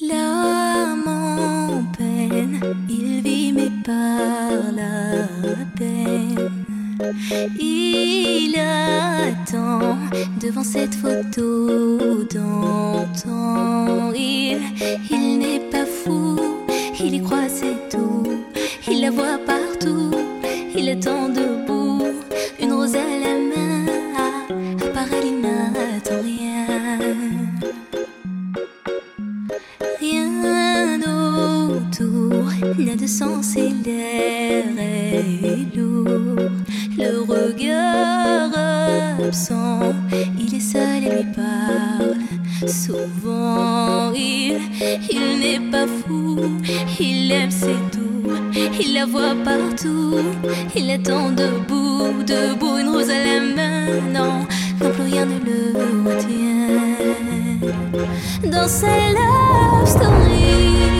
L'âme en peine, il vit mais par la peine. Il attend devant cette photo d'antan. Il, sens et est lourd. Le regard absent, il est seul et lui parle. Souvent, il, il n'est pas fou, il aime ses tout. Il la voit partout, il attend debout, debout, une rose à la main. Non, non plus rien ne le retient. Dans sa love story,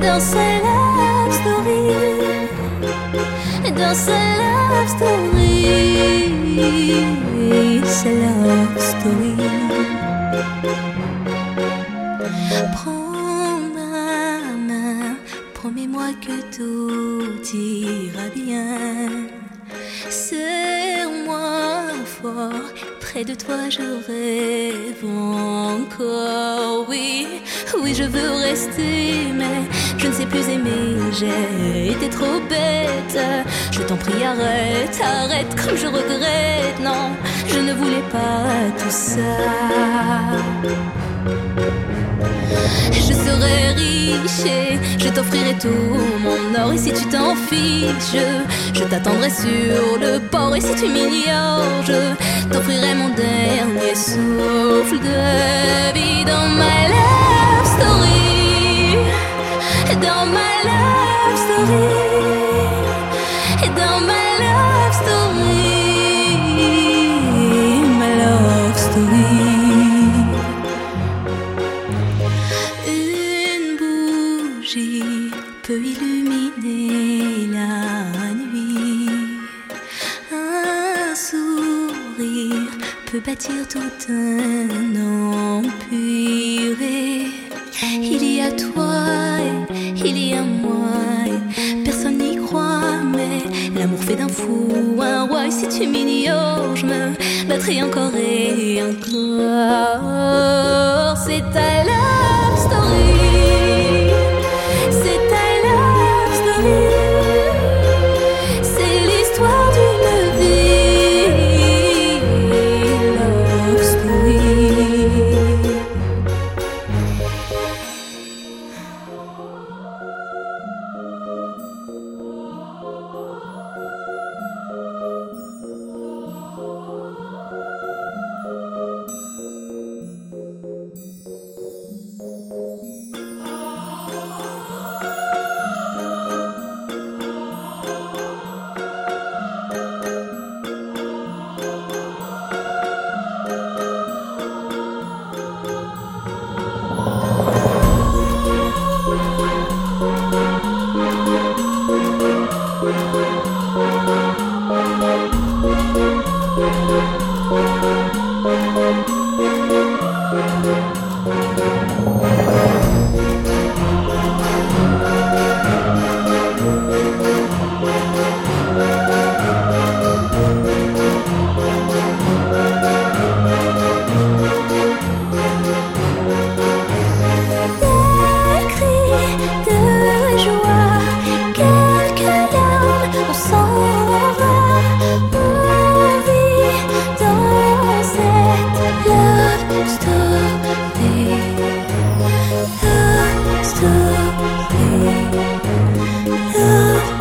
dans sa love story, dans sa love story, sa love story. Prends ma main, promets-moi que tout ira bien. Serre-moi fort, de toi je rêve encore. Oui, oui, je veux rester, mais je ne sais plus aimer. J'ai été trop bête. Je t'en prie, arrête, arrête, comme je regrette. Non, je ne voulais pas tout ça. Je serai riche et je t'offrirai tout mon or. Et si tu t'en fiches, je, je t'attendrai sur le port. Et si tu m'ignores, je t'offrirai mon dernier souffle de vie dans ma love story. Dans ma love story. Dans ma peut bâtir tout un empire. Il y a toi, il y a moi. Personne n'y croit, mais l'amour fait d'un fou un roi. Et si tu m'ignores, je me battrai encore et encore. C'est